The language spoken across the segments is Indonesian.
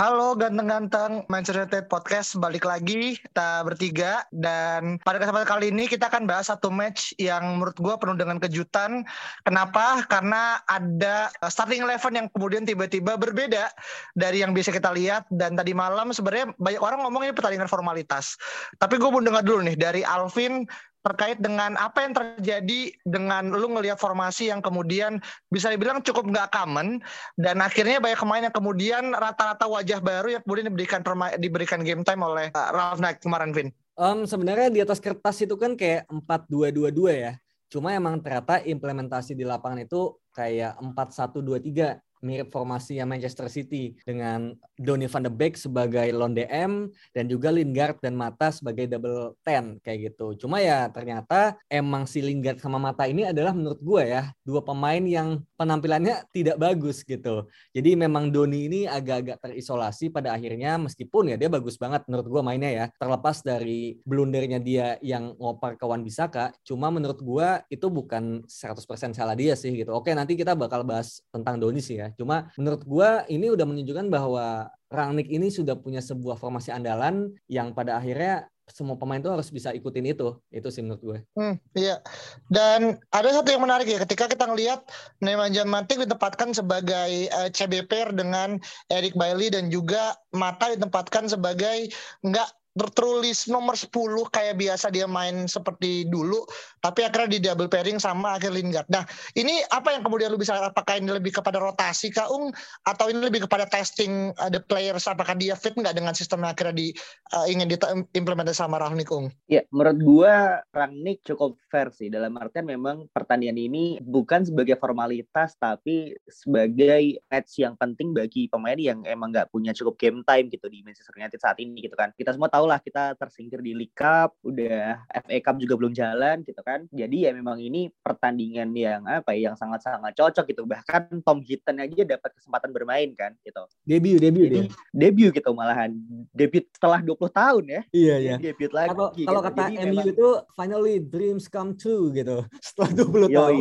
Halo ganteng-ganteng Manchester United Podcast balik lagi kita bertiga dan pada kesempatan kali ini kita akan bahas satu match yang menurut gue penuh dengan kejutan. Kenapa? Karena ada starting eleven yang kemudian tiba-tiba berbeda dari yang bisa kita lihat dan tadi malam sebenarnya banyak orang ngomong ini pertandingan formalitas. Tapi gue mau dengar dulu nih dari Alvin terkait dengan apa yang terjadi dengan lu ngelihat formasi yang kemudian bisa dibilang cukup nggak common dan akhirnya banyak pemain yang kemudian rata-rata wajah baru yang kemudian diberikan diberikan game time oleh uh, Ralph Knight kemarin Vin. Um, sebenarnya di atas kertas itu kan kayak empat dua dua dua ya. Cuma emang ternyata implementasi di lapangan itu kayak empat satu dua tiga mirip formasi yang Manchester City dengan Donny van de Beek sebagai lone DM dan juga Lingard dan Mata sebagai double ten kayak gitu. Cuma ya ternyata emang si Lingard sama Mata ini adalah menurut gue ya dua pemain yang penampilannya tidak bagus gitu. Jadi memang Doni ini agak-agak terisolasi pada akhirnya meskipun ya dia bagus banget menurut gue mainnya ya. Terlepas dari blundernya dia yang ngopar kawan Bisaka, cuma menurut gue itu bukan 100% salah dia sih gitu. Oke nanti kita bakal bahas tentang Doni sih ya. Cuma menurut gue ini udah menunjukkan bahwa Rangnick ini sudah punya sebuah formasi andalan yang pada akhirnya semua pemain itu harus bisa ikutin itu. Itu sih menurut gue. Hmm, iya. Dan ada satu yang menarik ya ketika kita ngelihat Nemanja Matic ditempatkan sebagai uh, CBP dengan Eric Bailey dan juga Mata ditempatkan sebagai nggak tertulis nomor 10 kayak biasa dia main seperti dulu tapi akhirnya di double pairing sama akhir Lingard. Nah, ini apa yang kemudian lu bisa apakah ini lebih kepada rotasi Kaung atau ini lebih kepada testing uh, the players apakah dia fit nggak dengan sistem yang akhirnya di uh, ingin diimplementasi sama Rangnick Ung? Ya, menurut gua Rangnick cukup fair sih dalam artian memang pertandingan ini bukan sebagai formalitas tapi sebagai match yang penting bagi pemain yang emang nggak punya cukup game time gitu di Manchester United saat ini gitu kan. Kita semua tahu lah kita tersingkir di League Cup, udah FA Cup juga belum jalan gitu kan. Jadi ya memang ini pertandingan yang apa ya, yang sangat-sangat cocok gitu. Bahkan Tom Hinton aja dapat kesempatan bermain kan gitu. Debut, debut Jadi, dia. Debut gitu malahan. Debut setelah 20 tahun ya. Iya, iya. Debut lagi. Kalau gitu. kalau kata Jadi MU memang, itu finally dreams come true gitu. Setelah 20 Yoi. tahun.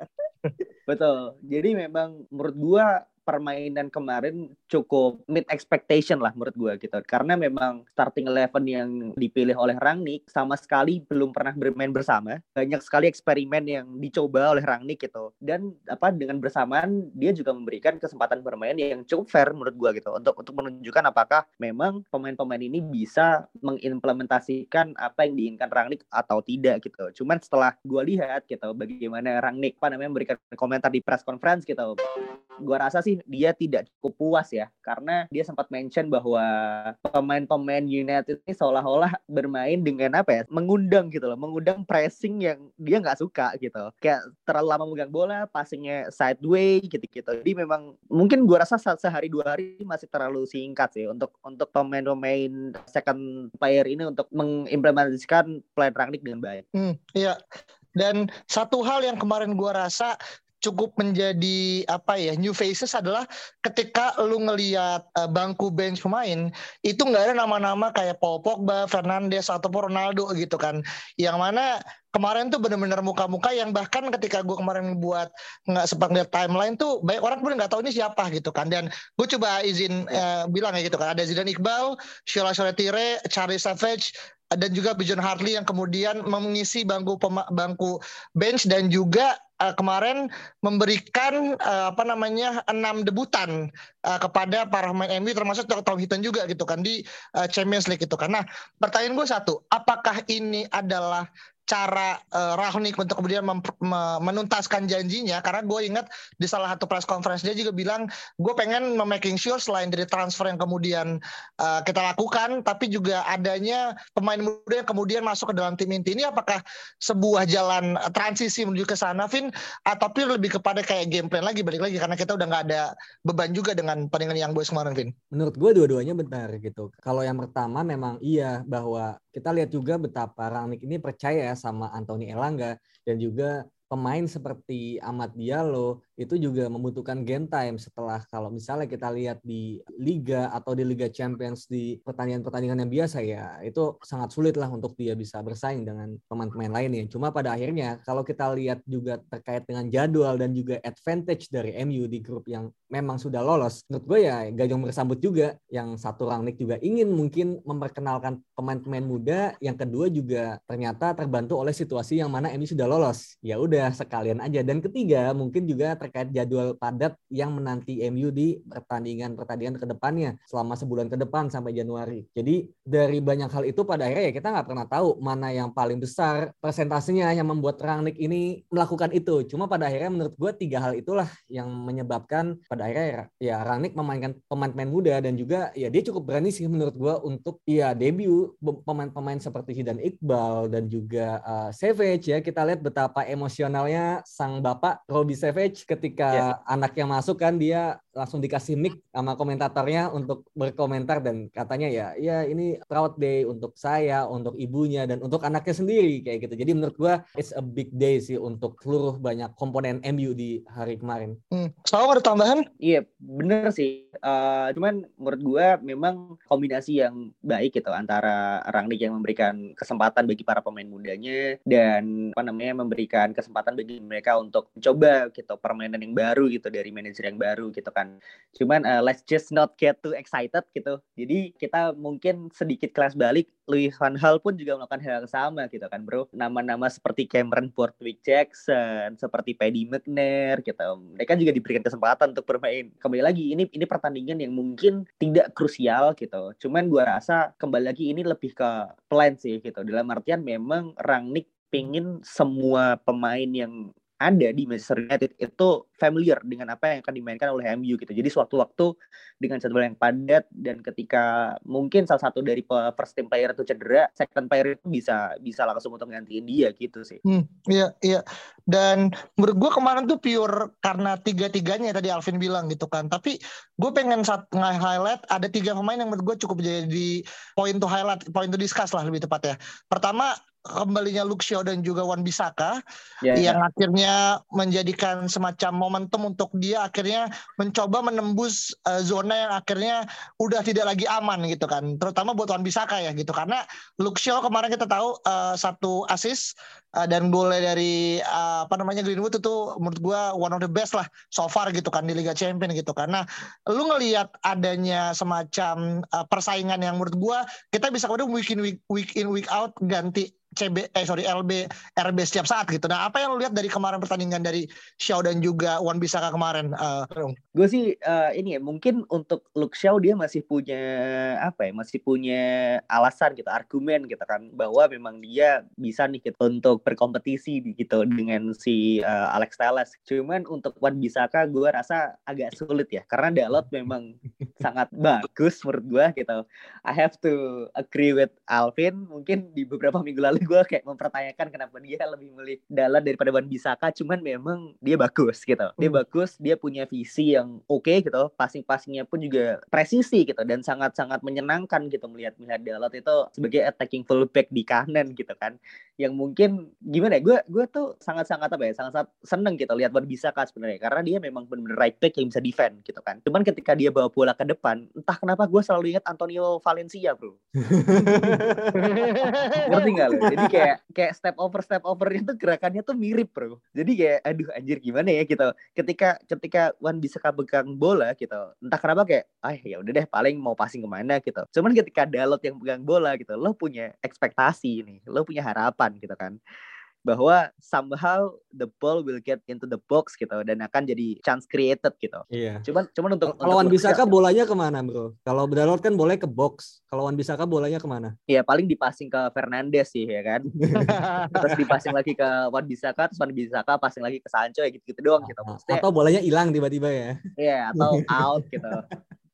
Betul. Jadi memang menurut gua permainan kemarin cukup mid expectation lah menurut gue gitu. Karena memang starting eleven yang dipilih oleh Rangnick sama sekali belum pernah bermain bersama. Banyak sekali eksperimen yang dicoba oleh Rangnick gitu. Dan apa dengan bersamaan dia juga memberikan kesempatan bermain yang cukup fair menurut gue gitu. Untuk untuk menunjukkan apakah memang pemain-pemain ini bisa mengimplementasikan apa yang diinginkan Rangnick atau tidak gitu. Cuman setelah gue lihat gitu bagaimana Rangnick apa namanya memberikan komentar di press conference gitu gue rasa sih dia tidak cukup puas ya karena dia sempat mention bahwa pemain-pemain United ini seolah-olah bermain dengan apa ya mengundang gitu loh mengundang pressing yang dia nggak suka gitu. Kayak terlalu lama megang bola passingnya sideway gitu-gitu. Jadi memang mungkin gue rasa se- sehari dua hari masih terlalu singkat sih untuk untuk pemain-pemain second player ini untuk mengimplementasikan plan Rangnick dengan baik. Hmm, iya. Dan satu hal yang kemarin gua rasa cukup menjadi apa ya new faces adalah ketika lu ngelihat uh, bangku bench pemain itu nggak ada nama-nama kayak Paul Pogba, Fernandes ataupun Ronaldo gitu kan. Yang mana kemarin tuh bener-bener muka-muka yang bahkan ketika gue kemarin buat nggak sempat timeline tuh banyak orang pun nggak tahu ini siapa gitu kan dan gue coba izin uh, bilang ya gitu kan ada Zidane Iqbal, Shola Shoretire, Charlie Savage dan juga Bijan Hartley yang kemudian mengisi bangku bangku bench dan juga uh, kemarin memberikan uh, apa namanya enam debutan uh, kepada para pemain MU termasuk Tom Hinton juga gitu kan di uh, Champions League gitu kan. Nah pertanyaan gue satu, apakah ini adalah cara uh, Rahnik untuk kemudian menuntaskan janjinya karena gue ingat di salah satu press conference dia juga bilang gue pengen memaking sure selain dari transfer yang kemudian uh, kita lakukan tapi juga adanya pemain muda yang kemudian masuk ke dalam tim inti ini. Apakah sebuah jalan transisi menuju ke sana Vin? Atau lebih kepada kayak game plan lagi balik lagi karena kita udah nggak ada beban juga dengan pertandingan yang boys kemarin Vin. Menurut gue dua-duanya benar gitu. Kalau yang pertama memang iya bahwa kita lihat juga betapa Rangnick ini percaya sama Anthony Elanga dan juga pemain seperti Ahmad Diallo itu juga membutuhkan game time setelah kalau misalnya kita lihat di liga atau di Liga Champions di pertandingan-pertandingan yang biasa ya itu sangat sulit lah untuk dia bisa bersaing dengan pemain-pemain lainnya. Cuma pada akhirnya kalau kita lihat juga terkait dengan jadwal dan juga advantage dari MU di grup yang memang sudah lolos, menurut gue ya gajong bersambut juga yang satu Rangnick juga ingin mungkin memperkenalkan pemain-pemain muda, yang kedua juga ternyata terbantu oleh situasi yang mana MU sudah lolos. Ya udah sekalian aja dan ketiga mungkin juga terkait jadwal padat yang menanti MU di pertandingan-pertandingan ke depannya selama sebulan ke depan sampai Januari. Jadi dari banyak hal itu pada akhirnya ya kita nggak pernah tahu mana yang paling besar persentasenya yang membuat Rangnick ini melakukan itu. Cuma pada akhirnya menurut gue tiga hal itulah yang menyebabkan pada akhirnya ya Rangnick memainkan pemain-pemain muda dan juga ya dia cukup berani sih menurut gue untuk ya debut pemain-pemain seperti Hidan Iqbal dan juga uh, Savage ya kita lihat betapa emosionalnya sang bapak Robbie Savage ketika yeah. anaknya masuk kan dia langsung dikasih mic sama komentatornya untuk berkomentar dan katanya ya ya ini proud day untuk saya, untuk ibunya dan untuk anaknya sendiri kayak gitu. Jadi menurut gua it's a big day sih untuk seluruh banyak komponen MU di hari kemarin. Hmm. Soal ada tambahan? Iya, bener sih. Uh, cuman menurut gua memang kombinasi yang baik gitu antara Rangnick yang memberikan kesempatan bagi para pemain mudanya dan apa namanya memberikan kesempatan bagi mereka untuk coba gitu permainan yang baru gitu dari manajer yang baru gitu kan cuman uh, let's just not get too excited gitu. Jadi kita mungkin sedikit kelas balik Louis Van Gaal pun juga melakukan hal yang sama gitu kan bro. Nama-nama seperti Cameron Borthwick Jackson seperti Paddy McNair gitu. Mereka juga diberikan kesempatan untuk bermain. Kembali lagi ini ini pertandingan yang mungkin tidak krusial gitu. Cuman gua rasa kembali lagi ini lebih ke plan sih gitu. Dalam artian memang Rangnick pingin semua pemain yang ada di Manchester United itu familiar dengan apa yang akan dimainkan oleh MU gitu. Jadi sewaktu-waktu dengan jadwal yang padat dan ketika mungkin salah satu dari first team player itu cedera, second player itu bisa bisa langsung untuk menggantiin dia gitu sih. Hmm, iya iya. Dan menurut gue kemarin tuh pure karena tiga-tiganya tadi Alvin bilang gitu kan. Tapi gue pengen saat nge-highlight ada tiga pemain yang menurut gue cukup jadi point to highlight, point to discuss lah lebih tepat ya. Pertama kembalinya Shaw dan juga Wan Bisaka yeah, yang yeah. akhirnya menjadikan semacam momentum untuk dia akhirnya mencoba menembus uh, zona yang akhirnya udah tidak lagi aman gitu kan. Terutama buat Wan Bisaka ya gitu. Karena Shaw kemarin kita tahu uh, satu assist uh, dan boleh dari uh, apa namanya Greenwood itu menurut gua one of the best lah so far gitu kan di Liga Champions gitu karena lu ngelihat adanya semacam uh, persaingan yang menurut gua kita bisa kemudian week in week, week in week out ganti CB eh sorry LB RB setiap saat gitu. Nah apa yang lu lihat dari kemarin pertandingan dari Xiao dan juga Wan Bisaka kemarin? Uh, gue sih uh, ini ya mungkin untuk Luke Xiao dia masih punya apa ya masih punya alasan gitu argumen gitu kan bahwa memang dia bisa nih gitu untuk berkompetisi gitu dengan si uh, Alex Telles. Cuman untuk Wan Bisaka gue rasa agak sulit ya karena Dalot memang sangat bagus menurut gue gitu. I have to agree with Alvin mungkin di beberapa minggu lalu gue kayak mempertanyakan kenapa dia lebih milih Dalan daripada Wan Bisaka cuman memang dia bagus gitu. Dia hmm. bagus dia punya visi yang oke okay, gitu. Passing-passingnya pun juga presisi gitu dan sangat-sangat menyenangkan gitu melihat melihat Dalot itu sebagai attacking fullback di kanan gitu kan. Yang mungkin gimana ya gue gue tuh sangat-sangat apa ya sangat-sangat seneng gitu lihat Wan Bisaka sebenarnya karena dia memang benar-benar right back yang bisa defend gitu kan. Cuman ketika dia bawa bola ke depan entah kenapa gue selalu ingat Antonio Valencia bro. Ngerti gak lo jadi kayak kayak step over step over itu gerakannya tuh mirip bro. Jadi kayak aduh anjir gimana ya? Gitu. Ketika ketika Wan bisa pegang bola gitu entah kenapa kayak ah ya udah deh paling mau passing ke mana gitu. Cuman ketika Dalot yang pegang bola gitu lo punya ekspektasi nih lo punya harapan gitu kan bahwa somehow the ball will get into the box gitu dan akan jadi chance created gitu. Iya. Cuman cuman untuk Kalau Wan Bisaka bolanya ke mana bro? Kalau Dalot kan boleh ke box. Kalau Wan Bisaka bolanya ke mana? ya paling dipassing ke Fernandes sih ya kan. terus dipassing lagi ke Wan Bisaka, terus Wan Bisaka passing lagi ke Sancho ya gitu-gitu doang gitu. Maksudnya Atau bolanya hilang tiba-tiba ya? ya atau out gitu.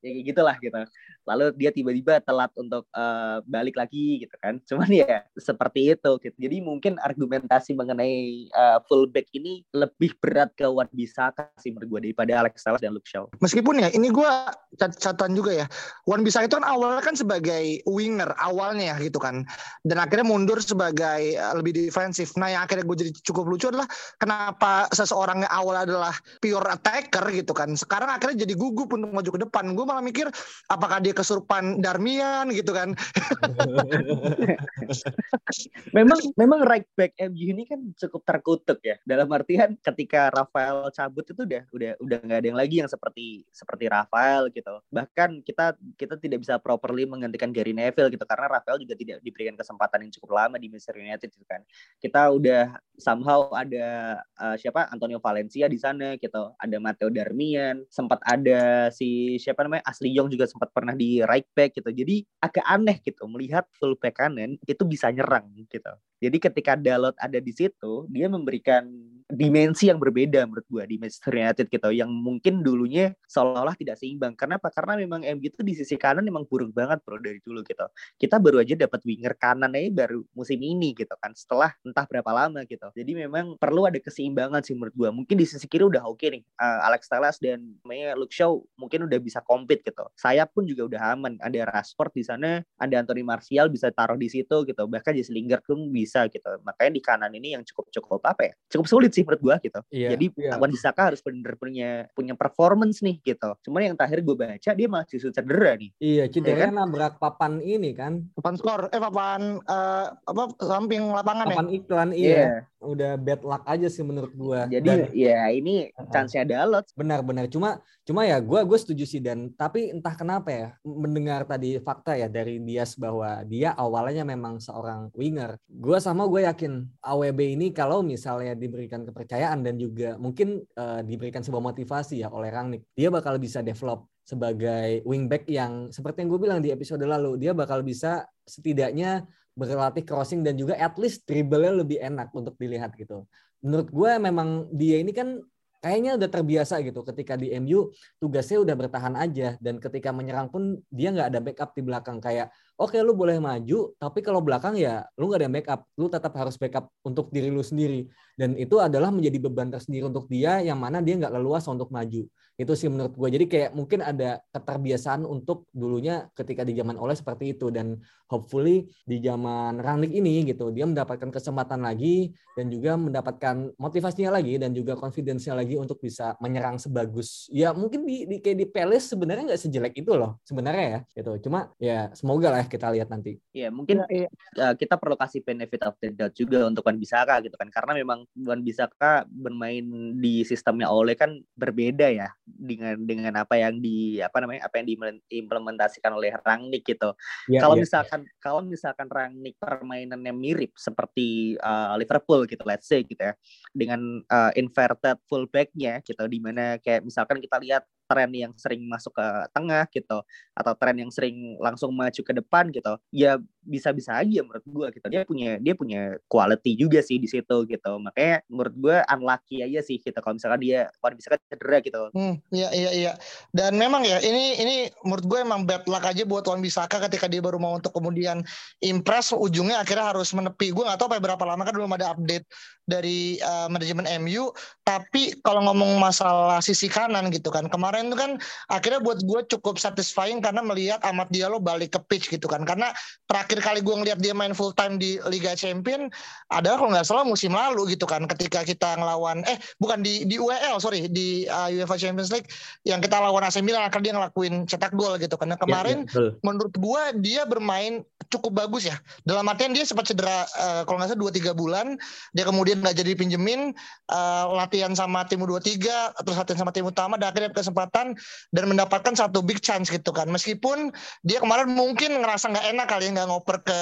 Ya kayak gitulah gitu. Lalu dia tiba-tiba telat untuk eh, balik lagi gitu kan. Cuman ya seperti itu gitu. Jadi mungkin argumentasi mengenai eh, fullback ini lebih berat ke Wan Bisaka sih menurut gue daripada Alex Telles dan Luke Shaw. Meskipun ya ini gue cat- catatan juga ya. Wan Bisa itu kan awalnya kan sebagai winger awalnya gitu kan. Dan akhirnya mundur sebagai uh, lebih defensif. Nah yang akhirnya gue jadi cukup lucu adalah kenapa seseorang yang awal adalah pure attacker gitu kan. Sekarang akhirnya jadi gugup untuk maju ke depan. Gue malah mikir apakah dia kesurupan Darmian gitu kan. memang memang right back MU ini kan cukup terkutuk ya. Dalam artian ketika Rafael cabut itu udah udah udah nggak ada yang lagi yang seperti seperti Rafael gitu. Bahkan kita kita tidak bisa properly menggantikan Gary Neville gitu karena Rafael juga tidak diberikan kesempatan yang cukup lama di Manchester United gitu kan. Kita udah somehow ada uh, siapa? Antonio Valencia di sana gitu. Ada Matteo Darmian. Sempat ada si siapa namanya Ashley Young juga sempat pernah di right back gitu jadi agak aneh gitu melihat full back kanan itu bisa nyerang gitu. Jadi ketika Dalot ada di situ, dia memberikan dimensi yang berbeda menurut gua di Manchester United gitu yang mungkin dulunya seolah-olah tidak seimbang. Karena apa? Karena memang MU itu di sisi kanan memang buruk banget bro dari dulu gitu. Kita baru aja dapat winger kanan aja baru musim ini gitu kan. Setelah entah berapa lama gitu. Jadi memang perlu ada keseimbangan sih menurut gua. Mungkin di sisi kiri udah oke nih. Uh, Alex Telles dan namanya Luke Shaw mungkin udah bisa compete gitu. Saya pun juga udah aman. Ada Rashford di sana, ada Anthony Martial bisa taruh di situ gitu. Bahkan Jesse Lingard pun bisa gitu. Makanya di kanan ini yang cukup cukup apa ya? Cukup sulit sih menurut gua gitu. Iya. Jadi iya. Wan Bisaka harus bener punya punya performance nih gitu. Cuman yang terakhir gue baca dia justru cedera nih. Iya, Ya cederanya nabrak papan ini kan. Papan skor, eh papan eh, apa samping lapangan ya. Papan iklan Iya. iya. Udah bad luck aja sih menurut gua. Jadi Dan- ya ini chance-nya Dalot. Benar-benar cuma cuma ya gue gue setuju sih dan tapi entah kenapa ya mendengar tadi fakta ya dari Dias bahwa dia awalnya memang seorang winger. Gue sama gue yakin AWB ini kalau misalnya diberikan kepercayaan dan juga mungkin eh, diberikan sebuah motivasi ya oleh Rangnick, dia bakal bisa develop sebagai wingback yang seperti yang gue bilang di episode lalu dia bakal bisa setidaknya berlatih crossing dan juga at least dribble-nya lebih enak untuk dilihat gitu. Menurut gue memang dia ini kan kayaknya udah terbiasa gitu ketika di MU tugasnya udah bertahan aja dan ketika menyerang pun dia nggak ada backup di belakang kayak oke lu boleh maju tapi kalau belakang ya lu nggak ada backup. Lu tetap harus backup untuk diri lu sendiri. Dan itu adalah menjadi beban tersendiri untuk dia yang mana dia nggak leluasa untuk maju itu sih menurut gue jadi kayak mungkin ada keterbiasaan untuk dulunya ketika di zaman oleh seperti itu. Dan hopefully di zaman Rangnick ini gitu dia mendapatkan kesempatan lagi dan juga mendapatkan motivasinya lagi dan juga confidence-nya lagi untuk bisa menyerang sebagus. Ya mungkin di, di kayak di Palace sebenarnya nggak sejelek itu loh sebenarnya ya gitu. Cuma ya semoga lah kita lihat nanti. Ya mungkin iya. uh, kita perlu kasih benefit of the doubt juga untuk Wan Bisaka gitu kan. Karena memang Wan Bisaka bermain di sistemnya Ole kan berbeda ya dengan dengan apa yang di apa namanya apa yang diimplementasikan oleh Rangnick gitu. ya, kalau ya. misalkan kalau misalkan Rangnick permainannya mirip seperti uh, Liverpool gitu let's say gitu ya dengan uh, inverted fullbacknya gitu di mana kayak misalkan kita lihat tren yang sering masuk ke tengah gitu atau tren yang sering langsung maju ke depan gitu ya bisa-bisa aja menurut gua gitu dia punya dia punya quality juga sih di situ gitu makanya menurut gua unlucky aja sih gitu kalau misalkan dia kalau misalkan cedera gitu Hmm, iya iya iya. Dan memang ya ini ini menurut gue emang bad luck aja buat Wan Bisaka ketika dia baru mau untuk kemudian impress ujungnya akhirnya harus menepi. Gue nggak tahu apa berapa lama kan belum ada update dari uh, manajemen MU. Tapi kalau ngomong masalah sisi kanan gitu kan kemarin itu kan akhirnya buat gue cukup satisfying karena melihat Ahmad Diallo balik ke pitch gitu kan. Karena terakhir kali gue ngeliat dia main full time di Liga Champion adalah kalau nggak salah musim lalu gitu kan ketika kita ngelawan eh bukan di di UEL sorry di uh, UEFA Champions League yang kita lawan AC Milan akhirnya dia ngelakuin cetak gol gitu karena kemarin Ya, ya, menurut gua dia bermain cukup bagus ya. Dalam artian dia sempat cedera uh, kalau nggak salah dua tiga bulan, dia kemudian nggak jadi pinjemin uh, latihan sama tim U23 terus latihan sama tim utama dan akhirnya kesempatan dan mendapatkan satu big chance gitu kan. Meskipun dia kemarin mungkin ngerasa nggak enak kali ya nggak ngoper ke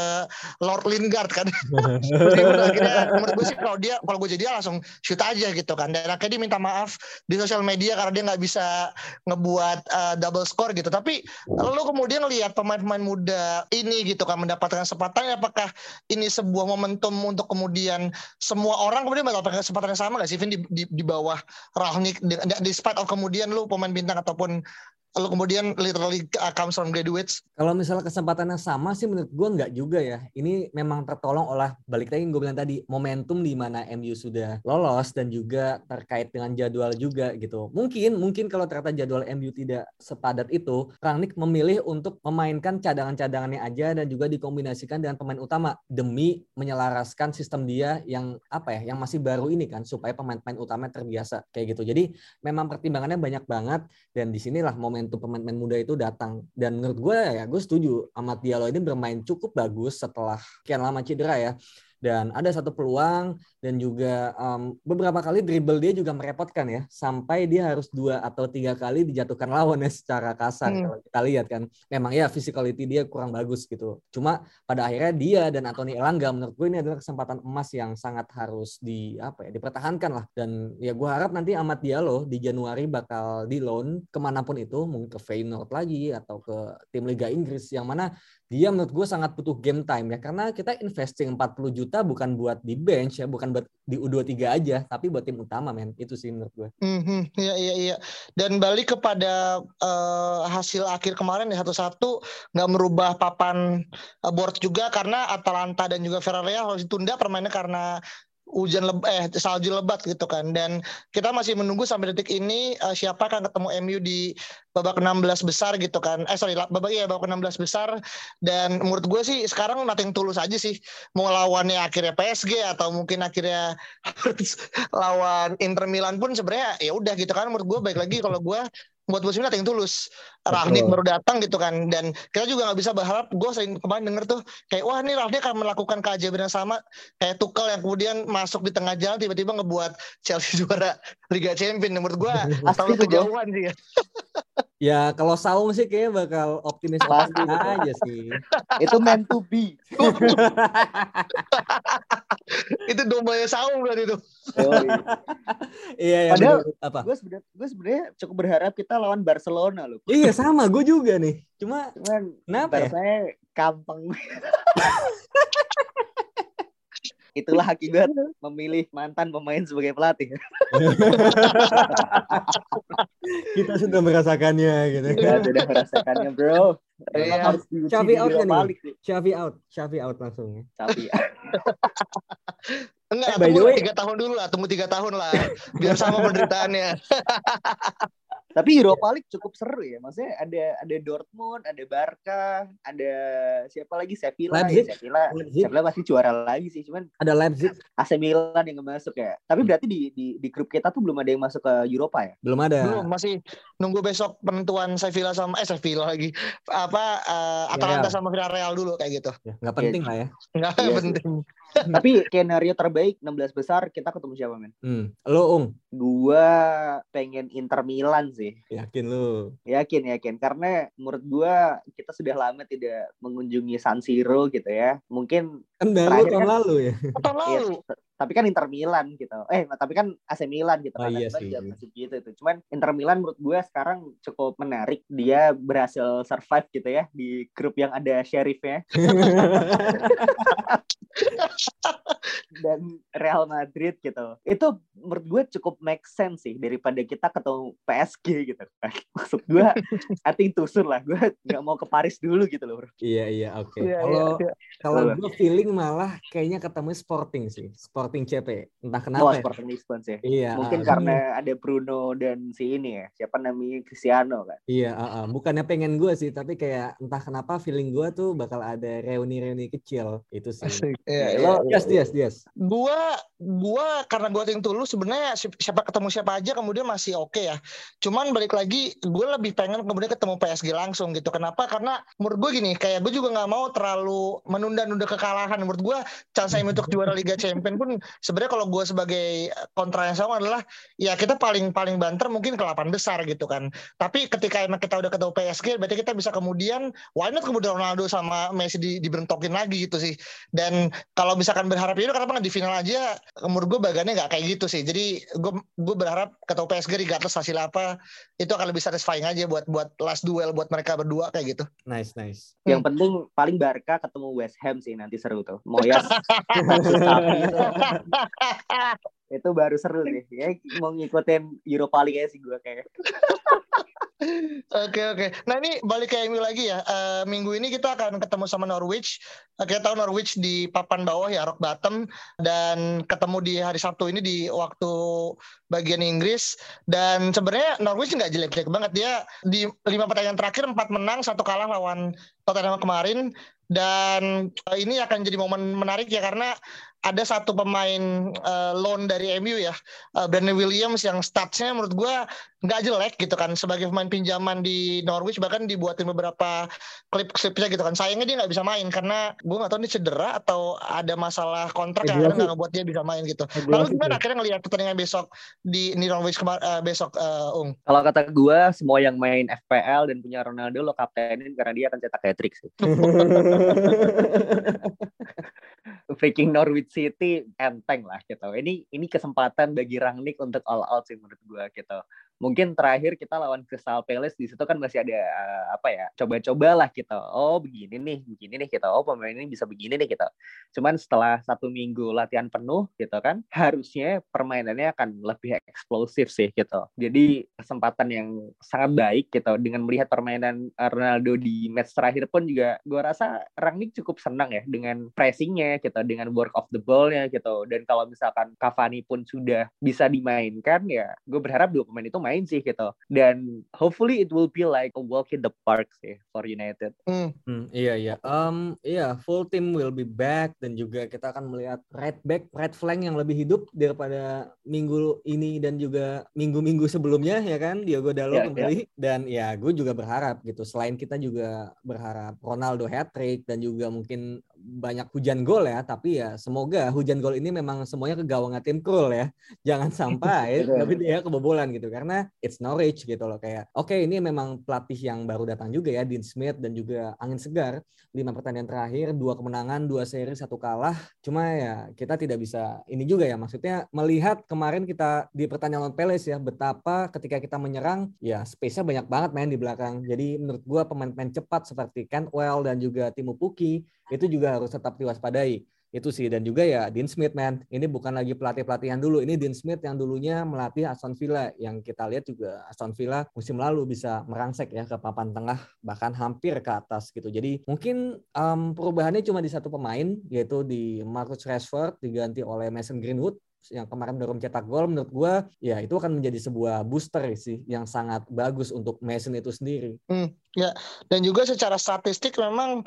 Lord Lingard kan. Akhirnya menurut gue sih kalau dia kalau gue jadi dia langsung shoot aja gitu kan. Dan akhirnya dia minta maaf di sosial media karena dia nggak bisa ngebuat uh, double score gitu. Tapi lo kemudian lihat pemain-pemain muda ini gitu kan mendapatkan kesempatan apakah ini sebuah momentum untuk kemudian semua orang kemudian mendapatkan kesempatan yang sama gak sih Vin di, di, di bawah Rahnik di, di spite of kemudian lu pemain bintang ataupun Lalu kemudian literally uh, comes from graduates. Kalau misalnya kesempatannya sama sih menurut gue nggak juga ya. Ini memang tertolong oleh balik lagi gue bilang tadi momentum di mana MU sudah lolos dan juga terkait dengan jadwal juga gitu. Mungkin mungkin kalau ternyata jadwal MU tidak sepadat itu, Rangnick memilih untuk memainkan cadangan-cadangannya aja dan juga dikombinasikan dengan pemain utama demi menyelaraskan sistem dia yang apa ya, yang masih baru ini kan supaya pemain-pemain utama terbiasa kayak gitu. Jadi memang pertimbangannya banyak banget dan di sinilah momen pemain-pemain muda itu datang. Dan menurut gue ya gue setuju Amat Diallo ini bermain cukup bagus setelah kian lama cedera ya dan ada satu peluang dan juga um, beberapa kali dribble dia juga merepotkan ya. Sampai dia harus dua atau tiga kali dijatuhkan lawan ya secara kasar hmm. kalau kita lihat kan. Memang ya physicality dia kurang bagus gitu. Cuma pada akhirnya dia dan Anthony Elangga menurut gue ini adalah kesempatan emas yang sangat harus di apa ya dipertahankan lah. Dan ya gue harap nanti Amat Diallo di Januari bakal di loan ke mana pun itu. Mungkin ke Feyenoord lagi atau ke tim Liga Inggris. Yang mana dia menurut gue sangat butuh game time ya karena kita investing 40 juta bukan buat di bench ya bukan buat di U23 aja tapi buat tim utama men itu sih menurut gue. Mm-hmm, iya iya iya dan balik kepada uh, hasil akhir kemarin ya satu-satu nggak merubah papan uh, board juga karena Atalanta dan juga Villarreal harus ditunda permainnya karena hujan leb eh salju lebat gitu kan. Dan kita masih menunggu sampai detik ini uh, siapa akan ketemu MU di babak 16 besar gitu kan. Eh sorry babak ya babak 16 besar. Dan menurut gue sih sekarang nating tulus aja sih. Mau lawannya akhirnya PSG atau mungkin akhirnya lawan Inter Milan pun sebenarnya ya udah gitu kan. Menurut gue baik lagi kalau gue buat musim ini yang tulus. Rahnik baru datang gitu kan dan kita juga nggak bisa berharap gue sering kemarin denger tuh kayak wah ini Rahnik akan melakukan keajaiban yang sama kayak Tuchel yang kemudian masuk di tengah jalan tiba-tiba ngebuat Chelsea juara Liga Champions menurut gue asal kejauhan sih ya. Ya kalau Saung sih kayaknya bakal optimis pasti aja sih. Itu meant to be. Itu dombanya Saung kan itu. iya, iya. Padahal apa? Gue sebenarnya gue sebenarnya cukup berharap kita lawan Barcelona loh. Iya sama, gue juga nih. Cuma Cuman kenapa ya? kampung. Itulah akibat memilih mantan pemain sebagai pelatih. Kita sudah merasakannya gitu. Kita sudah merasakannya, bro. Iya. Xavi out kan nih? Xavi out, Xavi out langsung. Xavi. Enggak, eh, tunggu tiga tahun dulu lah, tunggu tiga tahun lah, biar sama penderitaannya. Tapi Europa League cukup seru ya. Maksudnya ada ada Dortmund, ada Barca, ada siapa lagi Sevilla Leipzig. ya. Sevilla. Leipzig. Sevilla pasti juara lagi sih, cuman ada Leipzig. AC Milan yang masuk ya. Tapi berarti di, di di grup kita tuh belum ada yang masuk ke Europa ya? Belum ada. Belum, masih nunggu besok penentuan Sevilla sama eh Sevilla lagi. Apa uh, Atalanta sama Villarreal dulu kayak gitu. Ya, nggak penting ya. lah ya. Nggak iya penting. Tapi skenario terbaik 16 besar kita ketemu siapa men? Hmm. Lo Ung? Gua pengen Inter Milan sih. Yakin lu? Yakin yakin karena menurut gua kita sudah lama tidak mengunjungi San Siro gitu ya. Mungkin kan baru tahun kan, lalu ya. Tahun lalu. Ya, tapi kan Inter Milan gitu. Eh, tapi kan AC Milan gitu. Oh, kan. iya sih. Masih gitu itu. Cuman Inter Milan menurut gue sekarang cukup menarik. Dia berhasil survive gitu ya di grup yang ada sheriffnya. Dan Real Madrid gitu. Itu menurut gue cukup make sense sih daripada kita ketemu PSG gitu. Maksud gue, I think tusur lah. Gue nggak mau ke Paris dulu gitu loh. Bro. Iya iya oke. Okay. Iya, kalau iya, iya. kalau gue feeling malah kayaknya ketemu Sporting sih. Sporting Sporting CP. Entah kenapa. Oh, Sporting Lisbon sih. Iya. Mungkin uh, karena ada Bruno dan si ini ya. Siapa namanya Cristiano kan. Iya, uh, uh. bukannya pengen gue sih, tapi kayak entah kenapa feeling gue tuh bakal ada reuni-reuni kecil. Itu sih. Asik. Iya, iya, lo ya. Yes, yes, yes. Gua gua karena gua ting dulu sebenarnya si- siapa ketemu siapa aja kemudian masih oke ya. Cuman balik lagi gue lebih pengen kemudian ketemu PSG langsung gitu. Kenapa? Karena menurut gue gini, kayak gue juga nggak mau terlalu menunda-nunda kekalahan. Menurut gue chance untuk juara Liga Champions pun sebenarnya kalau gue sebagai kontra yang sama adalah ya kita paling paling banter mungkin ke 8 besar gitu kan. Tapi ketika emang kita udah ketemu PSG berarti kita bisa kemudian why not kemudian Ronaldo sama Messi di, dibentokin lagi gitu sih. Dan kalau misalkan berharap itu kenapa nggak di final aja menurut gue bagannya nggak kayak gitu sih. Jadi gue gue berharap ketemu PSG regardless hasil apa itu akan lebih satisfying aja buat buat last duel buat mereka berdua kayak gitu. Nice, nice. Yang penting paling Barca ketemu West Ham sih nanti seru tuh. Moyes itu, baru seru sih. Kayak mau ngikutin Europa League sih gue kayak. Oke oke. Nah ini balik ke MU lagi ya. Eh, minggu ini kita akan ketemu sama Norwich. Eh, Kita tahu Norwich di papan bawah ya rock bottom dan ketemu di hari Sabtu ini di waktu bagian Inggris dan sebenarnya Norwich nggak jelek-jelek banget dia di lima pertandingan terakhir empat menang satu kalah lawan Tottenham kemarin dan eh, ini akan jadi momen menarik ya karena ada satu pemain eh, loan dari MU ya eh, Brandon Williams yang statsnya menurut gua nggak jelek gitu kan sebagai pemain pinjaman di Norwich bahkan dibuatin beberapa klip-klipnya gitu kan. Sayangnya dia nggak bisa main karena gue nggak tahu ini cedera atau ada masalah kontrak yang akhirnya nggak ngebuat dia bisa main gitu. Lalu gimana akhirnya ngelihat pertandingan besok di, di Norwich kemar eh, besok eh, Ung? Kalau kata gue, semua yang main FPL dan punya Ronaldo lo kaptenin karena dia akan cetak hat-trick sih. Freaking Norwich City enteng lah gitu. Ini ini kesempatan bagi Rangnick untuk all out sih menurut gue gitu. Mungkin terakhir kita lawan Crystal Palace di situ kan masih ada eh, apa ya coba-coba lah gitu. Oh begini nih, begini nih gitu. Oh pemain ini bisa begini nih gitu. Cuman setelah satu minggu latihan penuh gitu kan, harusnya permainannya akan lebih eksplosif sih gitu. Jadi kesempatan yang sangat baik gitu dengan melihat permainan Ronaldo di match terakhir pun juga gue rasa Rangnick cukup senang ya dengan pressingnya gitu, dengan work of the ball-nya gitu. Dan kalau misalkan Cavani pun sudah bisa dimainkan ya, gue berharap dua pemain itu main sih gitu. Dan hopefully it will be like a walk in the park sih for United. Hmm. Hmm, iya iya. Um, iya, full team will be back dan juga kita akan melihat right back, right flank yang lebih hidup daripada minggu ini dan juga minggu-minggu sebelumnya ya kan Diogo Dalot Iya, kembali dan ya gue juga berharap gitu. Selain kita juga berharap Ronaldo hat trick dan juga mungkin banyak hujan gol ya, tapi ya semoga hujan gol ini memang semuanya ke gawang tim Krul ya. Jangan sampai tapi dia kebobolan gitu karena it's Norwich gitu loh kayak oke ini memang pelatih yang baru datang juga ya Dean Smith dan juga angin segar. Lima pertandingan terakhir dua kemenangan dua seri satu kalah. Cuma ya kita tidak bisa ini juga ya maksudnya melihat kemarin kita di pertandingan lawan Palace ya betapa ketika kita menyerang ya space-nya banyak banget main di belakang. Jadi menurut gua pemain-pemain cepat seperti Cantwell dan juga Timo Puki itu juga harus tetap diwaspadai. Itu sih dan juga ya Dean Smith man. Ini bukan lagi pelatih pelatihan dulu. Ini Dean Smith yang dulunya melatih Aston Villa. Yang kita lihat juga Aston Villa musim lalu bisa merangsek ya ke papan tengah bahkan hampir ke atas gitu. Jadi mungkin em, perubahannya cuma di satu pemain yaitu di Marcus Rashford diganti oleh Mason Greenwood yang kemarin baru mencetak gol. Menurut gua ya itu akan menjadi sebuah booster sih yang sangat bagus untuk Mason itu sendiri. Dan juga secara statistik memang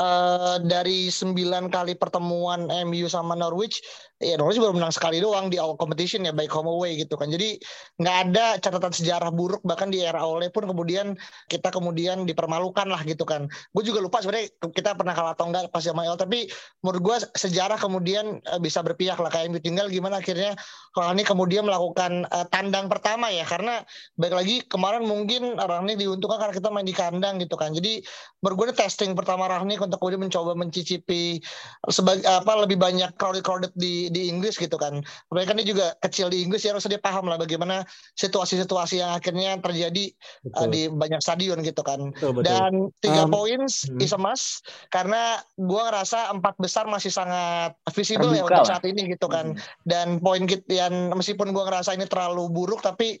eh, dari sembilan kali pertemuan MU sama Norwich ya Norwich baru menang sekali doang di all competition ya baik home away gitu kan. Jadi nggak ada catatan sejarah buruk bahkan di era Ole pun kemudian kita kemudian dipermalukan lah gitu kan. Gue juga lupa sebenarnya kita pernah kalah atau enggak pas sama El tapi menurut gue sejarah kemudian eh, bisa berpihak lah. Kayak MU tinggal gimana akhirnya Rani kemudian melakukan eh, tandang pertama ya. Karena baik lagi kemarin mungkin Rani diuntungkan karena kita main di kandang gitu kan. Jadi menurut gue ini testing pertama Rani untuk kemudian mencoba mencicipi sebagai apa lebih banyak crowded crowded di di Inggris gitu kan. Mereka ini juga kecil di Inggris ya harus dia paham lah bagaimana situasi-situasi yang akhirnya terjadi uh, di banyak stadion gitu kan. betul, betul. Dan tiga Um, points hmm. is a must karena gua ngerasa empat besar masih sangat visible ya Terbuka untuk lah. saat ini gitu kan. Hmm. Dan poin kita yang meskipun gua ngerasa ini terlalu buruk tapi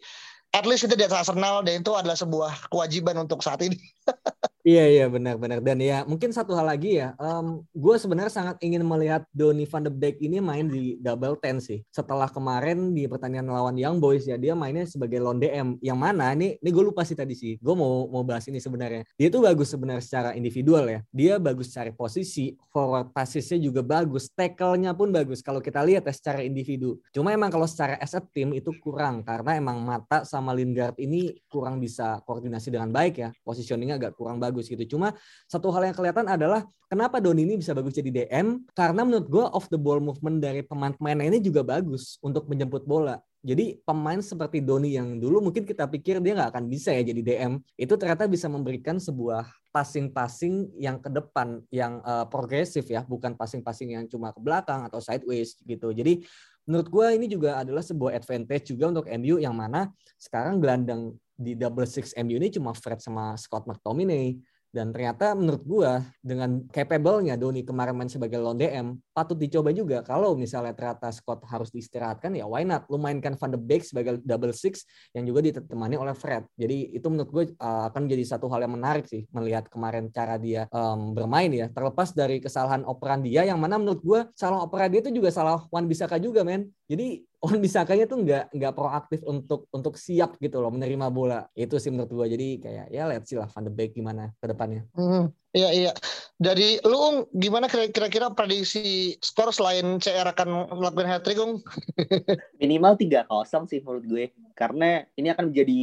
at least kita di atas Arsenal dan itu adalah sebuah kewajiban untuk saat ini. Iya iya benar-benar dan ya mungkin satu hal lagi ya, um, gue sebenarnya sangat ingin melihat Donny van de Beek ini main di double ten sih. Setelah kemarin di pertandingan lawan Young Boys ya dia mainnya sebagai lone DM. Yang mana ini, ini gue lupa sih tadi sih. Gue mau mau bahas ini sebenarnya. Dia tuh bagus sebenarnya secara individual ya. Dia bagus cari posisi, forward passesnya juga bagus, tackle-nya pun bagus. Kalau kita lihat ya secara individu. Cuma emang kalau secara as a team itu kurang karena emang mata sama Lingard ini kurang bisa koordinasi dengan baik ya. Positioningnya agak kurang bagus bagus gitu. Cuma satu hal yang kelihatan adalah kenapa Doni ini bisa bagus jadi DM karena menurut gue off the ball movement dari pemain-pemain ini juga bagus untuk menjemput bola. Jadi pemain seperti Doni yang dulu mungkin kita pikir dia nggak akan bisa ya jadi DM, itu ternyata bisa memberikan sebuah passing-passing yang ke depan, yang uh, progresif ya, bukan passing-passing yang cuma ke belakang atau sideways gitu. Jadi menurut gue ini juga adalah sebuah advantage juga untuk MU yang mana sekarang gelandang di double six MU ini cuma Fred sama Scott McTominay. Dan ternyata menurut gua dengan capable-nya Doni kemarin main sebagai lone DM, patut dicoba juga. Kalau misalnya ternyata Scott harus diistirahatkan, ya why not? Lu mainkan Van de Beek sebagai double six yang juga ditemani oleh Fred. Jadi itu menurut gue uh, akan menjadi satu hal yang menarik sih melihat kemarin cara dia um, bermain ya. Terlepas dari kesalahan operan dia yang mana menurut gue salah operan dia itu juga salah Wan Bisaka juga men. Jadi Wan Bisakanya tuh nggak nggak proaktif untuk untuk siap gitu loh menerima bola. Itu sih menurut gue. Jadi kayak ya lihat sih lah Van de Beek gimana ke depannya. Hmm, iya iya. Dari lu gimana kira-kira prediksi skor selain CR akan melakukan hat trick Ung? Minimal 3-0 sih menurut gue. Karena ini akan menjadi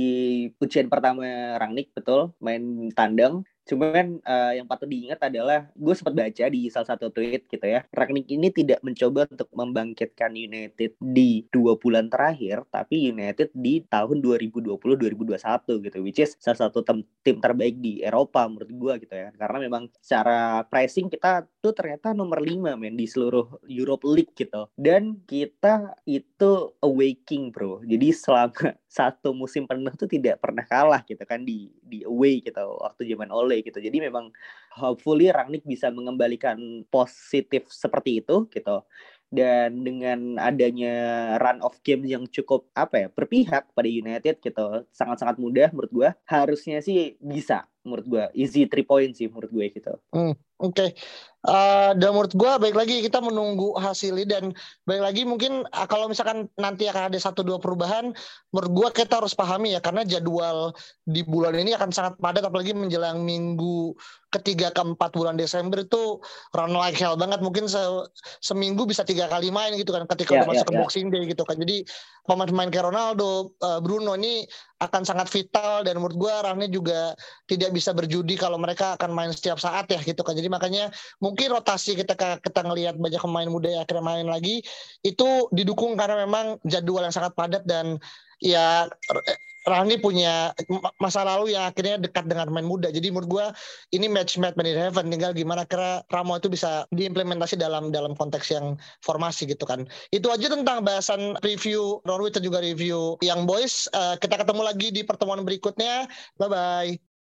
ujian pertama Rangnick betul main tandang Cuman uh, yang patut diingat adalah gue sempat baca di salah satu tweet gitu ya. Ragnik ini tidak mencoba untuk membangkitkan United di dua bulan terakhir, tapi United di tahun 2020-2021 gitu, which is salah satu tim, terbaik di Eropa menurut gue gitu ya. Karena memang secara pricing kita tuh ternyata nomor 5 men di seluruh Europe League gitu. Dan kita itu awaking bro. Jadi selama satu musim penuh tuh tidak pernah kalah gitu kan di di away gitu waktu zaman Ole gitu. Jadi memang hopefully Rangnick bisa mengembalikan positif seperti itu gitu. Dan dengan adanya run of game yang cukup apa ya berpihak pada United gitu sangat-sangat mudah menurut gue harusnya sih bisa menurut gue easy three point sih menurut gue gitu. Hmm, Oke, okay. uh, dan menurut gue baik lagi kita menunggu hasilnya dan baik lagi mungkin uh, kalau misalkan nanti akan ada satu dua perubahan, menurut gue kita harus pahami ya karena jadwal di bulan ini akan sangat padat apalagi menjelang minggu ketiga keempat bulan Desember itu run like hell banget mungkin se seminggu bisa tiga kali main gitu kan ketika yeah, udah masuk yeah, ke yeah. boxing day gitu kan jadi pemain-pemain kayak Ronaldo, uh, Bruno ini akan sangat vital dan menurut gue Rangnick juga tidak bisa berjudi kalau mereka akan main setiap saat ya gitu kan. Jadi makanya mungkin rotasi kita kita ngelihat banyak pemain muda yang akhirnya main lagi itu didukung karena memang jadwal yang sangat padat dan ya Rani punya masa lalu yang akhirnya dekat dengan pemain muda. Jadi menurut gue ini match match made in heaven. Tinggal gimana kira Ramo itu bisa diimplementasi dalam dalam konteks yang formasi gitu kan. Itu aja tentang bahasan review Norwich dan juga review Young Boys. Uh, kita ketemu lagi di pertemuan berikutnya. Bye bye.